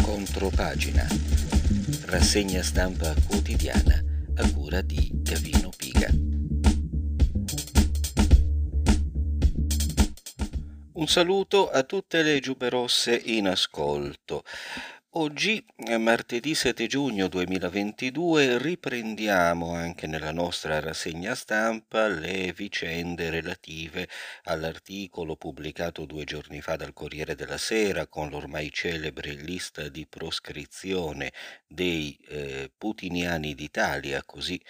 Contropagina. Rassegna stampa quotidiana a cura di Gavino Piga. Un saluto a tutte le giube rosse in ascolto. Oggi, eh, martedì 7 giugno 2022, riprendiamo anche nella nostra rassegna stampa le vicende relative all'articolo pubblicato due giorni fa dal Corriere della Sera con l'ormai celebre lista di proscrizione dei eh, putiniani d'Italia, così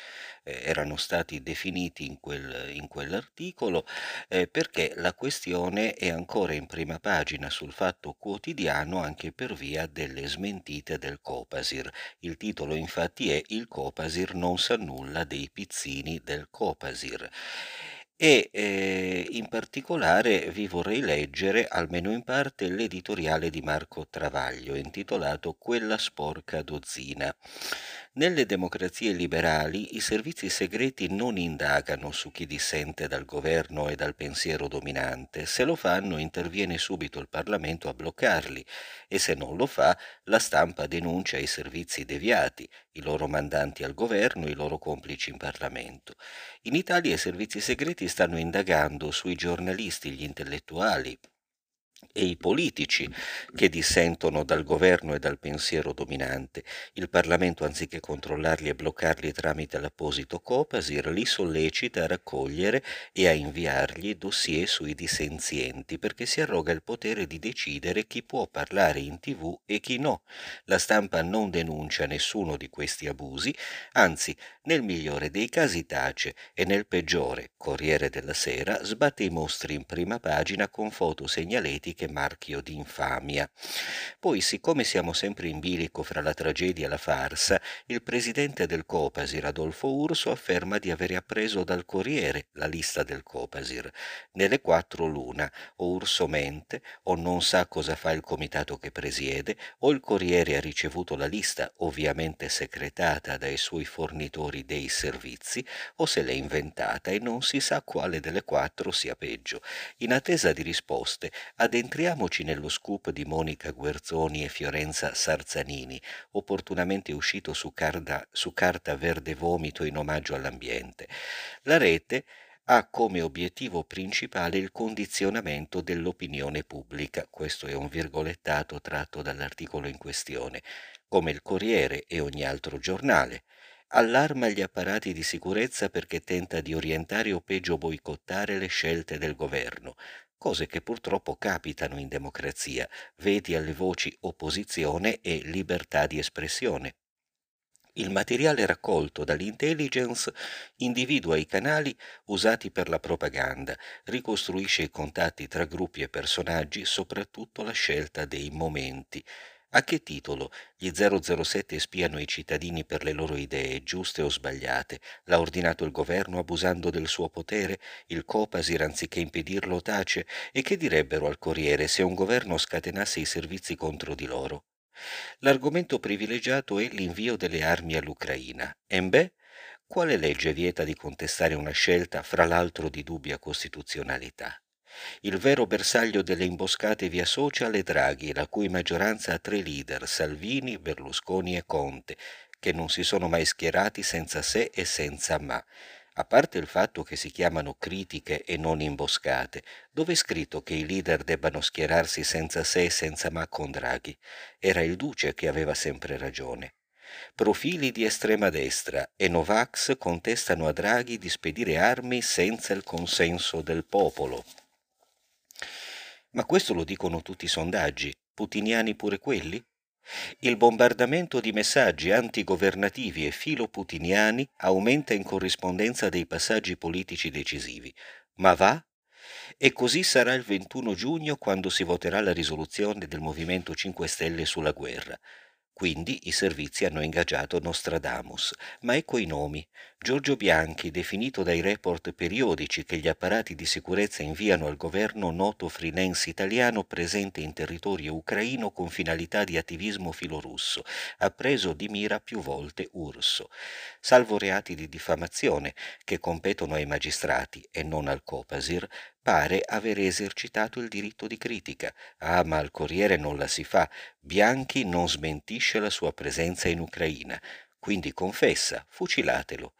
eh, erano stati definiti in, quel, in quell'articolo, eh, perché la questione è ancora in prima pagina sul Fatto Quotidiano anche per via delle smentite del Copasir. Il titolo infatti è Il Copasir non sa nulla dei pizzini del Copasir e eh, in particolare vi vorrei leggere, almeno in parte, l'editoriale di Marco Travaglio intitolato Quella sporca dozzina. Nelle democrazie liberali i servizi segreti non indagano su chi dissente dal governo e dal pensiero dominante, se lo fanno interviene subito il Parlamento a bloccarli. E se non lo fa la stampa denuncia i servizi deviati, i loro mandanti al governo, i loro complici in Parlamento. In Italia i servizi segreti stanno indagando sui giornalisti, gli intellettuali, e i politici che dissentono dal governo e dal pensiero dominante. Il Parlamento, anziché controllarli e bloccarli tramite l'apposito Copasir, li sollecita a raccogliere e a inviargli dossier sui dissenzienti, perché si arroga il potere di decidere chi può parlare in tv e chi no. La stampa non denuncia nessuno di questi abusi, anzi, nel migliore dei casi tace e nel peggiore, Corriere della Sera, sbatte i mostri in prima pagina con foto segnaleti che marchio di infamia. Poi, siccome siamo sempre in bilico fra la tragedia e la farsa, il presidente del Copasir, Adolfo Urso, afferma di avere appreso dal Corriere la lista del Copasir. Nelle quattro l'una, o Urso mente, o non sa cosa fa il comitato che presiede, o il Corriere ha ricevuto la lista, ovviamente secretata dai suoi fornitori dei servizi, o se l'è inventata e non si sa quale delle quattro sia peggio. In attesa di risposte, ad Addentriamoci nello scoop di Monica Guerzoni e Fiorenza Sarzanini, opportunamente uscito su carta, su carta verde vomito in omaggio all'ambiente. La rete ha come obiettivo principale il condizionamento dell'opinione pubblica, questo è un virgolettato tratto dall'articolo in questione, come il Corriere e ogni altro giornale. Allarma gli apparati di sicurezza perché tenta di orientare o peggio boicottare le scelte del governo, cose che purtroppo capitano in democrazia, vedi alle voci opposizione e libertà di espressione. Il materiale raccolto dall'intelligence individua i canali usati per la propaganda, ricostruisce i contatti tra gruppi e personaggi, soprattutto la scelta dei momenti. A che titolo gli 007 spiano i cittadini per le loro idee, giuste o sbagliate? L'ha ordinato il governo abusando del suo potere? Il Copasir, anziché impedirlo, tace? E che direbbero al Corriere se un governo scatenasse i servizi contro di loro? L'argomento privilegiato è l'invio delle armi all'Ucraina. E beh, quale legge vieta di contestare una scelta, fra l'altro di dubbia costituzionalità? Il vero bersaglio delle imboscate via social è Draghi, la cui maggioranza ha tre leader, Salvini, Berlusconi e Conte, che non si sono mai schierati senza se e senza ma. A parte il fatto che si chiamano critiche e non imboscate, dove è scritto che i leader debbano schierarsi senza se e senza ma con Draghi? Era il Duce che aveva sempre ragione. Profili di estrema destra e Novax contestano a Draghi di spedire armi senza il consenso del popolo. Ma questo lo dicono tutti i sondaggi, putiniani pure quelli? Il bombardamento di messaggi antigovernativi e filoputiniani aumenta in corrispondenza dei passaggi politici decisivi. Ma va? E così sarà il 21 giugno quando si voterà la risoluzione del Movimento 5 Stelle sulla guerra. Quindi i servizi hanno ingaggiato Nostradamus, ma ecco i nomi. Giorgio Bianchi, definito dai report periodici che gli apparati di sicurezza inviano al governo noto freelance italiano presente in territorio ucraino con finalità di attivismo filorusso, ha preso di mira più volte Urso. Salvo reati di diffamazione che competono ai magistrati e non al Copasir, pare aver esercitato il diritto di critica. Ah, ma al Corriere non la si fa. Bianchi non smentisce la sua presenza in Ucraina. Quindi confessa, fucilatelo.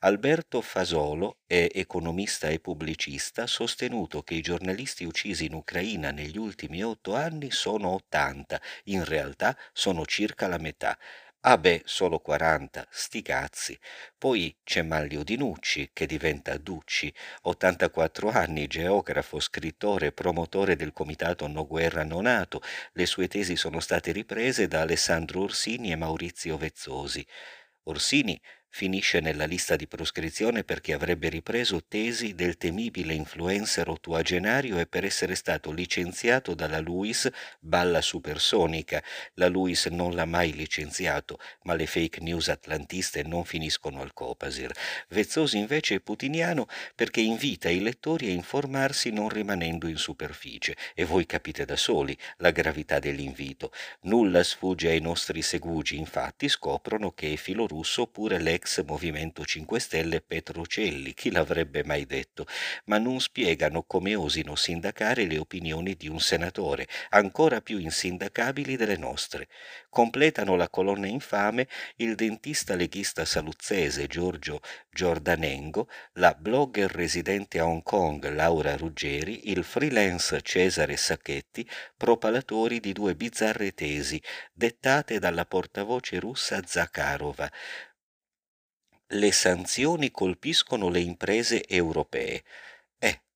Alberto Fasolo è economista e pubblicista, sostenuto che i giornalisti uccisi in Ucraina negli ultimi otto anni sono 80, in realtà sono circa la metà. Ah beh, solo 40, sti cazzi. Poi c'è Manlio Dinucci, che diventa Ducci, 84 anni, geografo, scrittore, promotore del comitato No Guerra No Nato. Le sue tesi sono state riprese da Alessandro Orsini e Maurizio Vezzosi. Orsini finisce nella lista di proscrizione perché avrebbe ripreso tesi del temibile influencer ottuagenario e per essere stato licenziato dalla Luis Balla Supersonica. La Luis non l'ha mai licenziato, ma le fake news atlantiste non finiscono al Copasir. Vezzosi invece è putiniano perché invita i lettori a informarsi non rimanendo in superficie e voi capite da soli la gravità dell'invito. Nulla sfugge ai nostri segugi, infatti scoprono che è filorusso oppure l'ex ex Movimento 5 Stelle Petrocelli, chi l'avrebbe mai detto, ma non spiegano come osino sindacare le opinioni di un senatore, ancora più insindacabili delle nostre. Completano la colonna infame il dentista leghista saluzzese Giorgio Giordanengo, la blogger residente a Hong Kong Laura Ruggeri, il freelance Cesare Sacchetti, propalatori di due bizzarre tesi dettate dalla portavoce russa Zakharova, le sanzioni colpiscono le imprese europee.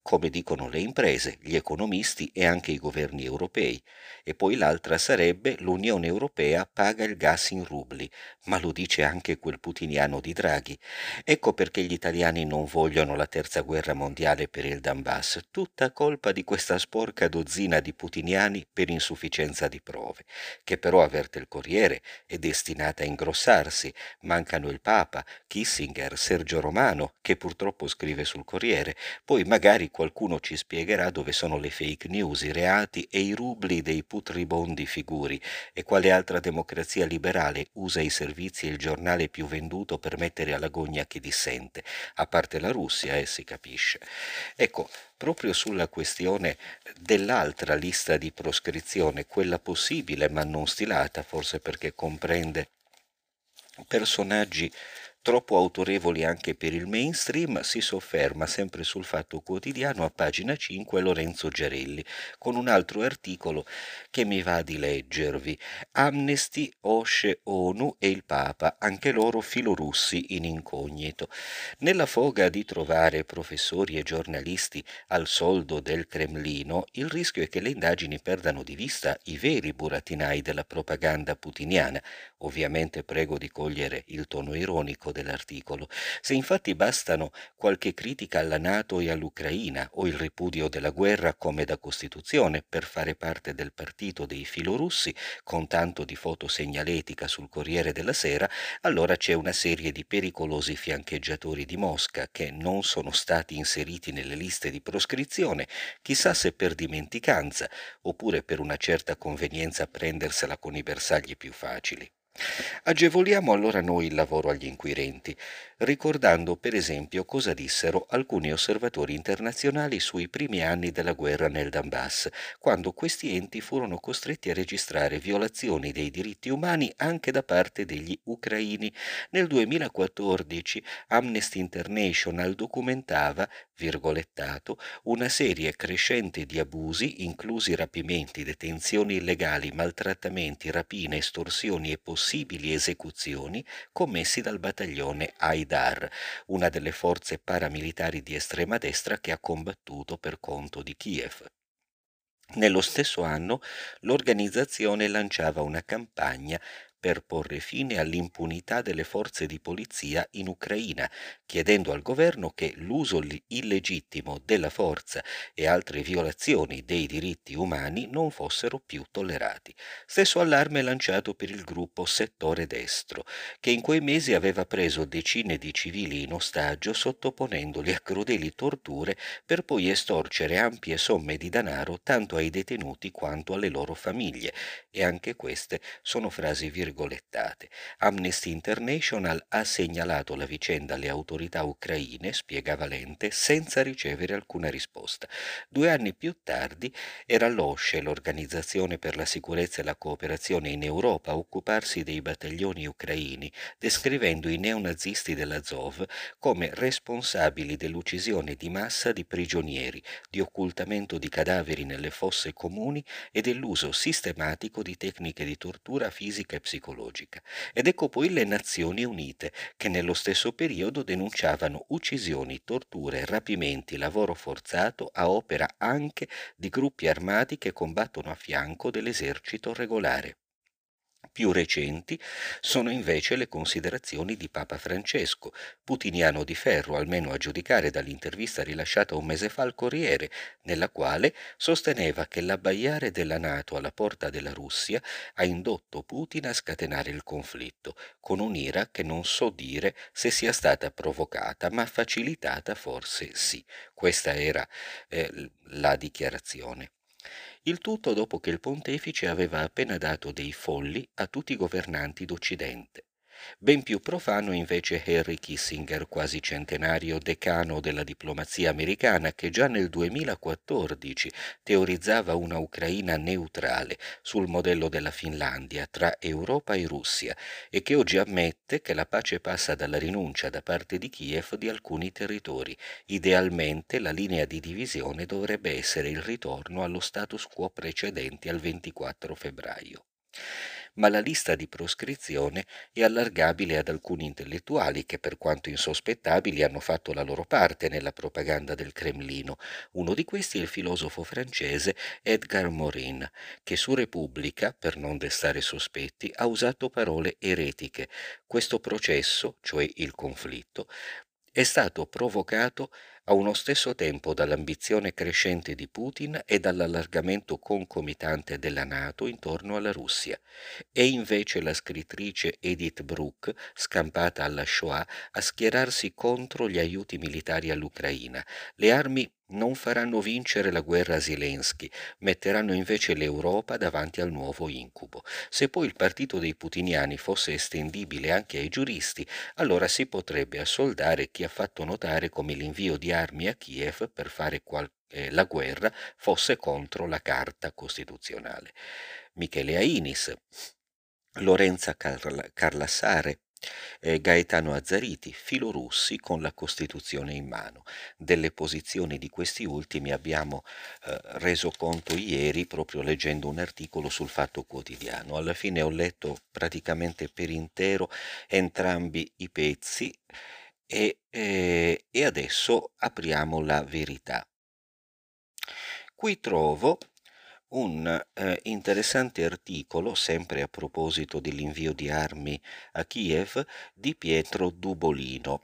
Come dicono le imprese, gli economisti e anche i governi europei. E poi l'altra sarebbe l'Unione Europea paga il gas in rubli, ma lo dice anche quel putiniano di Draghi. Ecco perché gli italiani non vogliono la terza guerra mondiale per il Donbass, tutta colpa di questa sporca dozzina di putiniani per insufficienza di prove, che però avverte il Corriere è destinata a ingrossarsi. Mancano il Papa, Kissinger, Sergio Romano, che purtroppo scrive sul Corriere, poi magari qualcuno ci spiegherà dove sono le fake news, i reati e i rubli dei putribondi figuri e quale altra democrazia liberale usa i servizi e il giornale più venduto per mettere alla gogna chi dissente, a parte la Russia, eh, si capisce. Ecco, proprio sulla questione dell'altra lista di proscrizione, quella possibile ma non stilata, forse perché comprende personaggi troppo autorevoli anche per il mainstream, si sofferma sempre sul Fatto Quotidiano a pagina 5 Lorenzo Giarelli, con un altro articolo che mi va di leggervi. Amnesty, OSCE, ONU e il Papa, anche loro filorussi in incognito. Nella foga di trovare professori e giornalisti al soldo del Cremlino, il rischio è che le indagini perdano di vista i veri burattinai della propaganda putiniana. Ovviamente prego di cogliere il tono ironico dell'articolo. Se infatti bastano qualche critica alla Nato e all'Ucraina o il ripudio della guerra come da Costituzione per fare parte del partito dei filorussi, con tanto di fotosegnaletica sul Corriere della Sera, allora c'è una serie di pericolosi fiancheggiatori di Mosca che non sono stati inseriti nelle liste di proscrizione, chissà se per dimenticanza oppure per una certa convenienza prendersela con i bersagli più facili. Agevoliamo allora noi il lavoro agli inquirenti, ricordando per esempio cosa dissero alcuni osservatori internazionali sui primi anni della guerra nel Donbass, quando questi enti furono costretti a registrare violazioni dei diritti umani anche da parte degli ucraini. Nel 2014 Amnesty International documentava, virgolettato, una serie crescente di abusi, inclusi rapimenti, detenzioni illegali, maltrattamenti, rapine, estorsioni e possibili possibili esecuzioni commessi dal battaglione Haidar, una delle forze paramilitari di estrema destra che ha combattuto per conto di Kiev. Nello stesso anno l'organizzazione lanciava una campagna per porre fine all'impunità delle forze di polizia in Ucraina, chiedendo al governo che l'uso illegittimo della forza e altre violazioni dei diritti umani non fossero più tollerati. Stesso allarme lanciato per il gruppo Settore Destro, che in quei mesi aveva preso decine di civili in ostaggio sottoponendoli a crudeli torture per poi estorcere ampie somme di denaro tanto ai detenuti quanto alle loro famiglie. E anche queste sono frasi virgolettate. Amnesty International ha segnalato la vicenda alle autorità ucraine, spiega Valente, senza ricevere alcuna risposta. Due anni più tardi era l'OSCE, l'Organizzazione per la sicurezza e la cooperazione in Europa, a occuparsi dei battaglioni ucraini, descrivendo i neonazisti dell'Azov come responsabili dell'uccisione di massa di prigionieri, di occultamento di cadaveri nelle fosse comuni e dell'uso sistematico di tecniche di tortura fisica e psicologica. Ed ecco poi le Nazioni Unite, che nello stesso periodo denunciavano uccisioni, torture, rapimenti, lavoro forzato a opera anche di gruppi armati che combattono a fianco dell'esercito regolare. Più recenti sono invece le considerazioni di Papa Francesco, putiniano di ferro, almeno a giudicare dall'intervista rilasciata un mese fa al Corriere, nella quale sosteneva che l'abbaiare della Nato alla porta della Russia ha indotto Putin a scatenare il conflitto, con un'ira che non so dire se sia stata provocata, ma facilitata forse sì. Questa era eh, la dichiarazione. Il tutto dopo che il pontefice aveva appena dato dei folli a tutti i governanti d'Occidente. Ben più profano invece Henry Kissinger, quasi centenario decano della diplomazia americana, che già nel 2014 teorizzava una Ucraina neutrale sul modello della Finlandia tra Europa e Russia e che oggi ammette che la pace passa dalla rinuncia da parte di Kiev di alcuni territori. Idealmente la linea di divisione dovrebbe essere il ritorno allo status quo precedente al 24 febbraio ma la lista di proscrizione è allargabile ad alcuni intellettuali che, per quanto insospettabili, hanno fatto la loro parte nella propaganda del Cremlino. Uno di questi è il filosofo francese Edgar Morin, che su Repubblica, per non destare sospetti, ha usato parole eretiche. Questo processo, cioè il conflitto, è stato provocato a uno stesso tempo dall'ambizione crescente di Putin e dall'allargamento concomitante della Nato intorno alla Russia. È invece la scrittrice Edith Brooke, scampata alla Shoah, a schierarsi contro gli aiuti militari all'Ucraina. Le armi non faranno vincere la guerra a Zelensky, metteranno invece l'Europa davanti al nuovo incubo. Se poi il partito dei putiniani fosse estendibile anche ai giuristi, allora si potrebbe assoldare chi ha fatto notare come l'invio di armi a Kiev per fare qual- eh, la guerra fosse contro la Carta Costituzionale. Michele Ainis, Lorenza Carla- Carlassare, eh, Gaetano Azzariti, filorussi con la Costituzione in mano. Delle posizioni di questi ultimi abbiamo eh, reso conto ieri proprio leggendo un articolo sul Fatto Quotidiano. Alla fine ho letto praticamente per intero entrambi i pezzi e, eh, e adesso apriamo la verità. Qui trovo un eh, interessante articolo, sempre a proposito dell'invio di armi a Kiev, di Pietro Dubolino.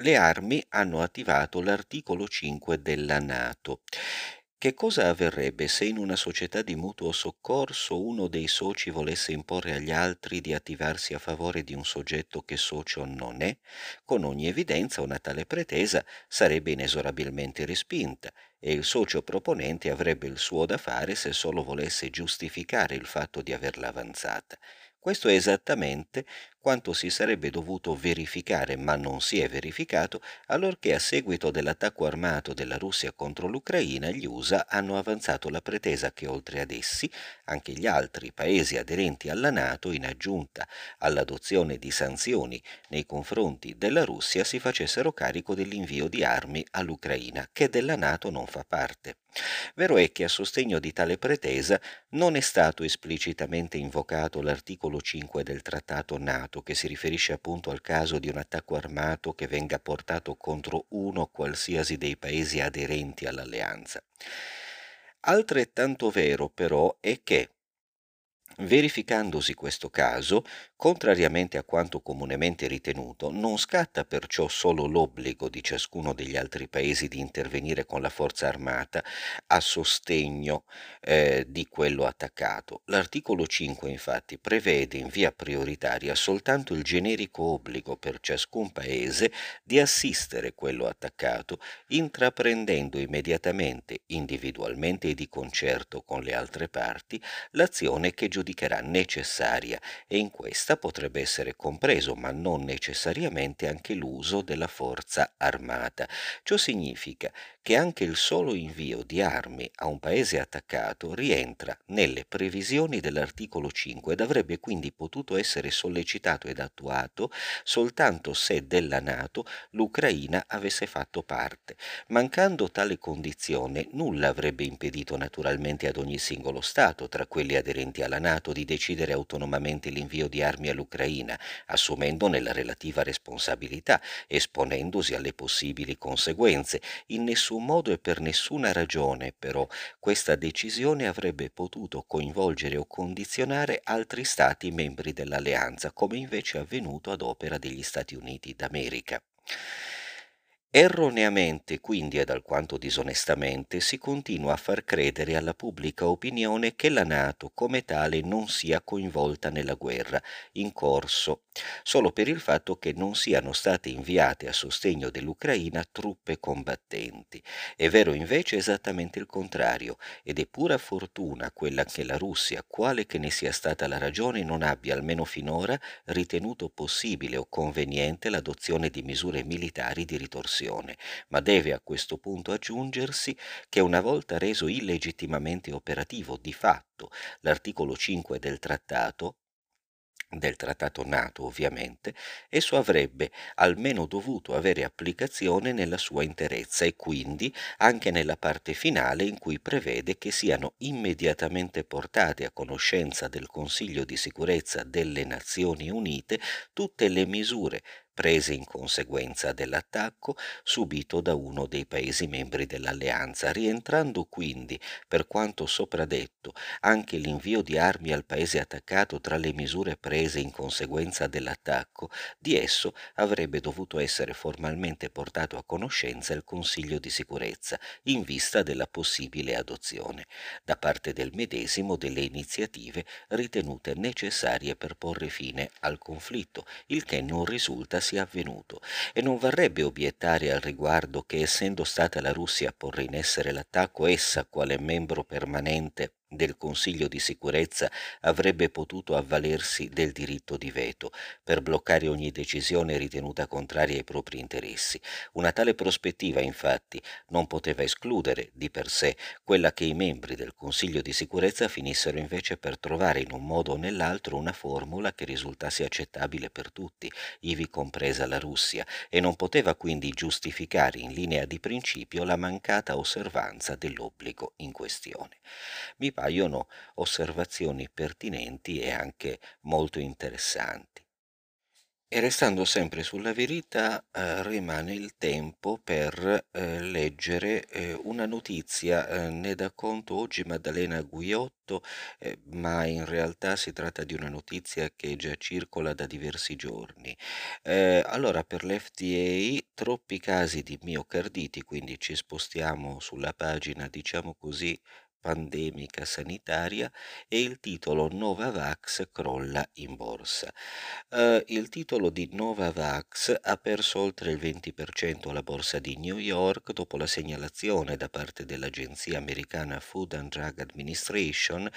Le armi hanno attivato l'articolo 5 della Nato. Che cosa avverrebbe se in una società di mutuo soccorso uno dei soci volesse imporre agli altri di attivarsi a favore di un soggetto che socio non è? Con ogni evidenza una tale pretesa sarebbe inesorabilmente respinta e il socio proponente avrebbe il suo da fare se solo volesse giustificare il fatto di averla avanzata. Questo è esattamente quanto si sarebbe dovuto verificare, ma non si è verificato, allorché a seguito dell'attacco armato della Russia contro l'Ucraina gli USA hanno avanzato la pretesa che oltre ad essi anche gli altri paesi aderenti alla Nato, in aggiunta all'adozione di sanzioni nei confronti della Russia, si facessero carico dell'invio di armi all'Ucraina, che della Nato non fa parte. Vero è che a sostegno di tale pretesa non è stato esplicitamente invocato l'articolo 5 del trattato NATO che si riferisce appunto al caso di un attacco armato che venga portato contro uno qualsiasi dei paesi aderenti all'alleanza. Altrettanto vero però è che Verificandosi questo caso, contrariamente a quanto comunemente ritenuto, non scatta perciò solo l'obbligo di ciascuno degli altri paesi di intervenire con la forza armata a sostegno eh, di quello attaccato. L'articolo 5 infatti prevede in via prioritaria soltanto il generico obbligo per ciascun paese di assistere quello attaccato, intraprendendo immediatamente, individualmente e di concerto con le altre parti, l'azione che giudicherà necessaria e in questa potrebbe essere compreso, ma non necessariamente, anche l'uso della forza armata. Ciò significa che anche il solo invio di armi a un paese attaccato rientra nelle previsioni dell'articolo 5 ed avrebbe quindi potuto essere sollecitato ed attuato soltanto se della Nato l'Ucraina avesse fatto parte. Mancando tale condizione, nulla avrebbe impedito naturalmente ad ogni singolo Stato, tra quelli aderenti alla Nato, di decidere autonomamente l'invio di armi all'Ucraina, assumendone la relativa responsabilità, esponendosi alle possibili conseguenze. In nessun modo e per nessuna ragione, però, questa decisione avrebbe potuto coinvolgere o condizionare altri Stati membri dell'alleanza, come invece è avvenuto ad opera degli Stati Uniti d'America. Erroneamente, quindi ed alquanto disonestamente, si continua a far credere alla pubblica opinione che la Nato come tale non sia coinvolta nella guerra in corso, solo per il fatto che non siano state inviate a sostegno dell'Ucraina truppe combattenti. È vero invece esattamente il contrario, ed è pura fortuna quella che la Russia, quale che ne sia stata la ragione, non abbia almeno finora ritenuto possibile o conveniente l'adozione di misure militari di ritorsione ma deve a questo punto aggiungersi che una volta reso illegittimamente operativo di fatto l'articolo 5 del trattato, del trattato NATO ovviamente, esso avrebbe almeno dovuto avere applicazione nella sua interezza e quindi anche nella parte finale in cui prevede che siano immediatamente portate a conoscenza del Consiglio di sicurezza delle Nazioni Unite tutte le misure prese in conseguenza dell'attacco subito da uno dei Paesi membri dell'Alleanza, rientrando quindi, per quanto sopra detto, anche l'invio di armi al Paese attaccato tra le misure prese in conseguenza dell'attacco, di esso avrebbe dovuto essere formalmente portato a conoscenza il Consiglio di sicurezza, in vista della possibile adozione, da parte del medesimo delle iniziative ritenute necessarie per porre fine al conflitto, il che non risulta sia avvenuto. E non varrebbe obiettare al riguardo che essendo stata la Russia a porre in essere l'attacco essa quale membro permanente del Consiglio di sicurezza avrebbe potuto avvalersi del diritto di veto per bloccare ogni decisione ritenuta contraria ai propri interessi. Una tale prospettiva, infatti, non poteva escludere di per sé quella che i membri del Consiglio di sicurezza finissero invece per trovare in un modo o nell'altro una formula che risultasse accettabile per tutti, ivi compresa la Russia, e non poteva quindi giustificare in linea di principio la mancata osservanza dell'obbligo in questione. Mi paiono osservazioni pertinenti e anche molto interessanti. E restando sempre sulla verità, eh, rimane il tempo per eh, leggere eh, una notizia, eh, ne dà conto oggi Maddalena Guiotto, eh, ma in realtà si tratta di una notizia che già circola da diversi giorni. Eh, allora, per l'FDA, troppi casi di miocarditi, quindi ci spostiamo sulla pagina, diciamo così, pandemica sanitaria e il titolo Novavax crolla in borsa. Uh, il titolo di Novavax ha perso oltre il 20% alla borsa di New York dopo la segnalazione da parte dell'agenzia americana Food and Drug Administration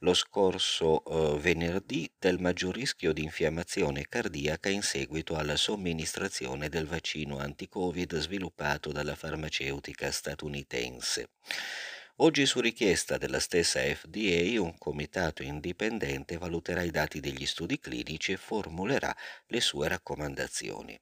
lo scorso uh, venerdì del maggior rischio di infiammazione cardiaca in seguito alla somministrazione del vaccino anti-Covid sviluppato dalla farmaceutica statunitense. Oggi su richiesta della stessa FDA un comitato indipendente valuterà i dati degli studi clinici e formulerà le sue raccomandazioni.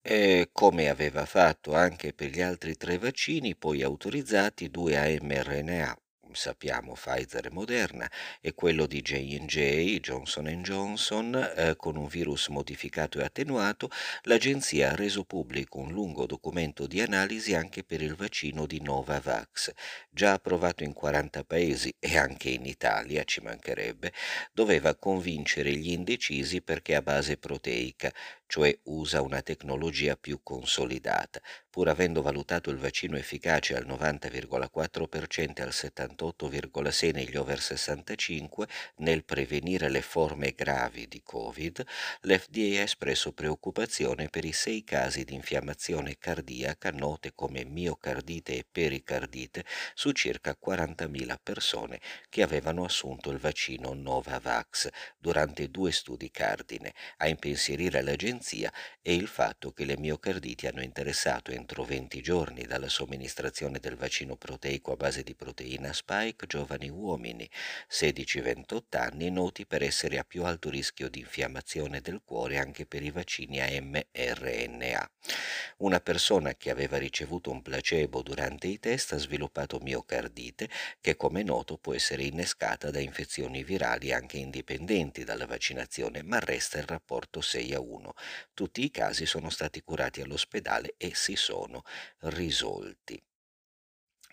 E come aveva fatto anche per gli altri tre vaccini poi autorizzati, due a mRNA sappiamo Pfizer e Moderna, e quello di J&J, Johnson Johnson, eh, con un virus modificato e attenuato, l'agenzia ha reso pubblico un lungo documento di analisi anche per il vaccino di Novavax, già approvato in 40 paesi e anche in Italia, ci mancherebbe, doveva convincere gli indecisi perché a base proteica, cioè usa una tecnologia più consolidata, pur avendo valutato il vaccino efficace al 90,4% e al 78,6% negli over 65 nel prevenire le forme gravi di Covid, l'FDA ha espresso preoccupazione per i sei casi di infiammazione cardiaca note come miocardite e pericardite su circa 40.000 persone che avevano assunto il vaccino Novavax durante due studi cardine, a impensierire l'agenzia e il fatto che le miocarditi hanno interessato entro 20 giorni dalla somministrazione del vaccino proteico a base di proteina spike giovani uomini 16-28 anni noti per essere a più alto rischio di infiammazione del cuore anche per i vaccini a mRNA. Una persona che aveva ricevuto un placebo durante i test ha sviluppato miocardite che come noto può essere innescata da infezioni virali anche indipendenti dalla vaccinazione ma resta il rapporto 6 a 1. Tutti i casi sono stati curati all'ospedale e si sono risolti.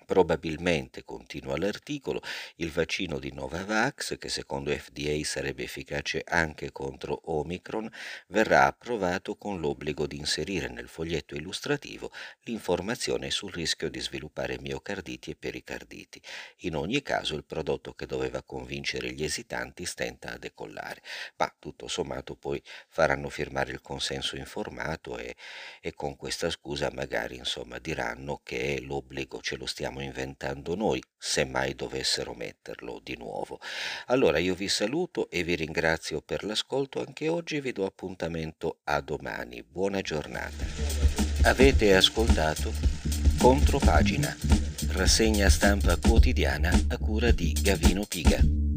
Probabilmente, continua l'articolo, il vaccino di Novavax, che secondo FDA sarebbe efficace anche contro Omicron, verrà approvato con l'obbligo di inserire nel foglietto illustrativo l'informazione sul rischio di sviluppare miocarditi e pericarditi. In ogni caso il prodotto che doveva convincere gli esitanti stenta a decollare, ma tutto sommato poi faranno firmare il consenso informato e, e con questa scusa magari insomma diranno che l'obbligo ce lo stiamo inventando noi, se mai dovessero metterlo di nuovo. Allora io vi saluto e vi ringrazio per l'ascolto anche oggi vi do appuntamento a domani. Buona giornata. Avete ascoltato Contropagina, rassegna stampa quotidiana a cura di Gavino Piga.